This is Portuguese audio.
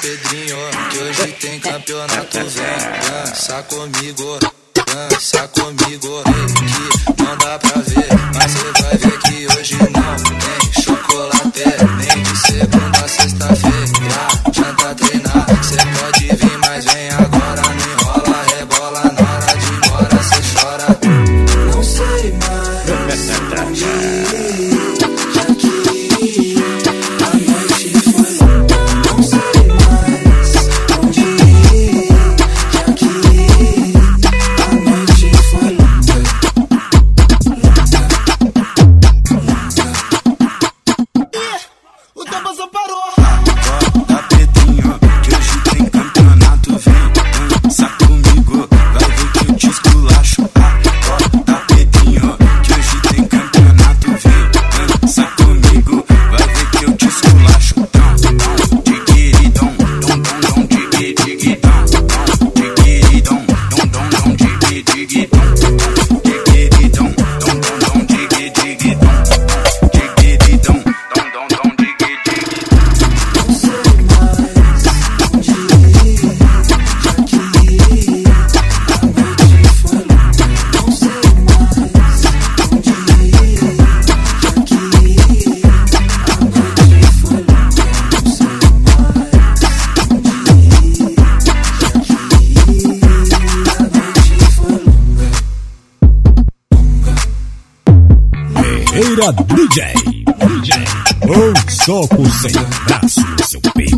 Pedrinho, que hoje tem campeonato, vem dança comigo, dança comigo, que não dá pra ver, mas você vai ver que Carreira DJ. DJ. Um soco sem braço, seu peito.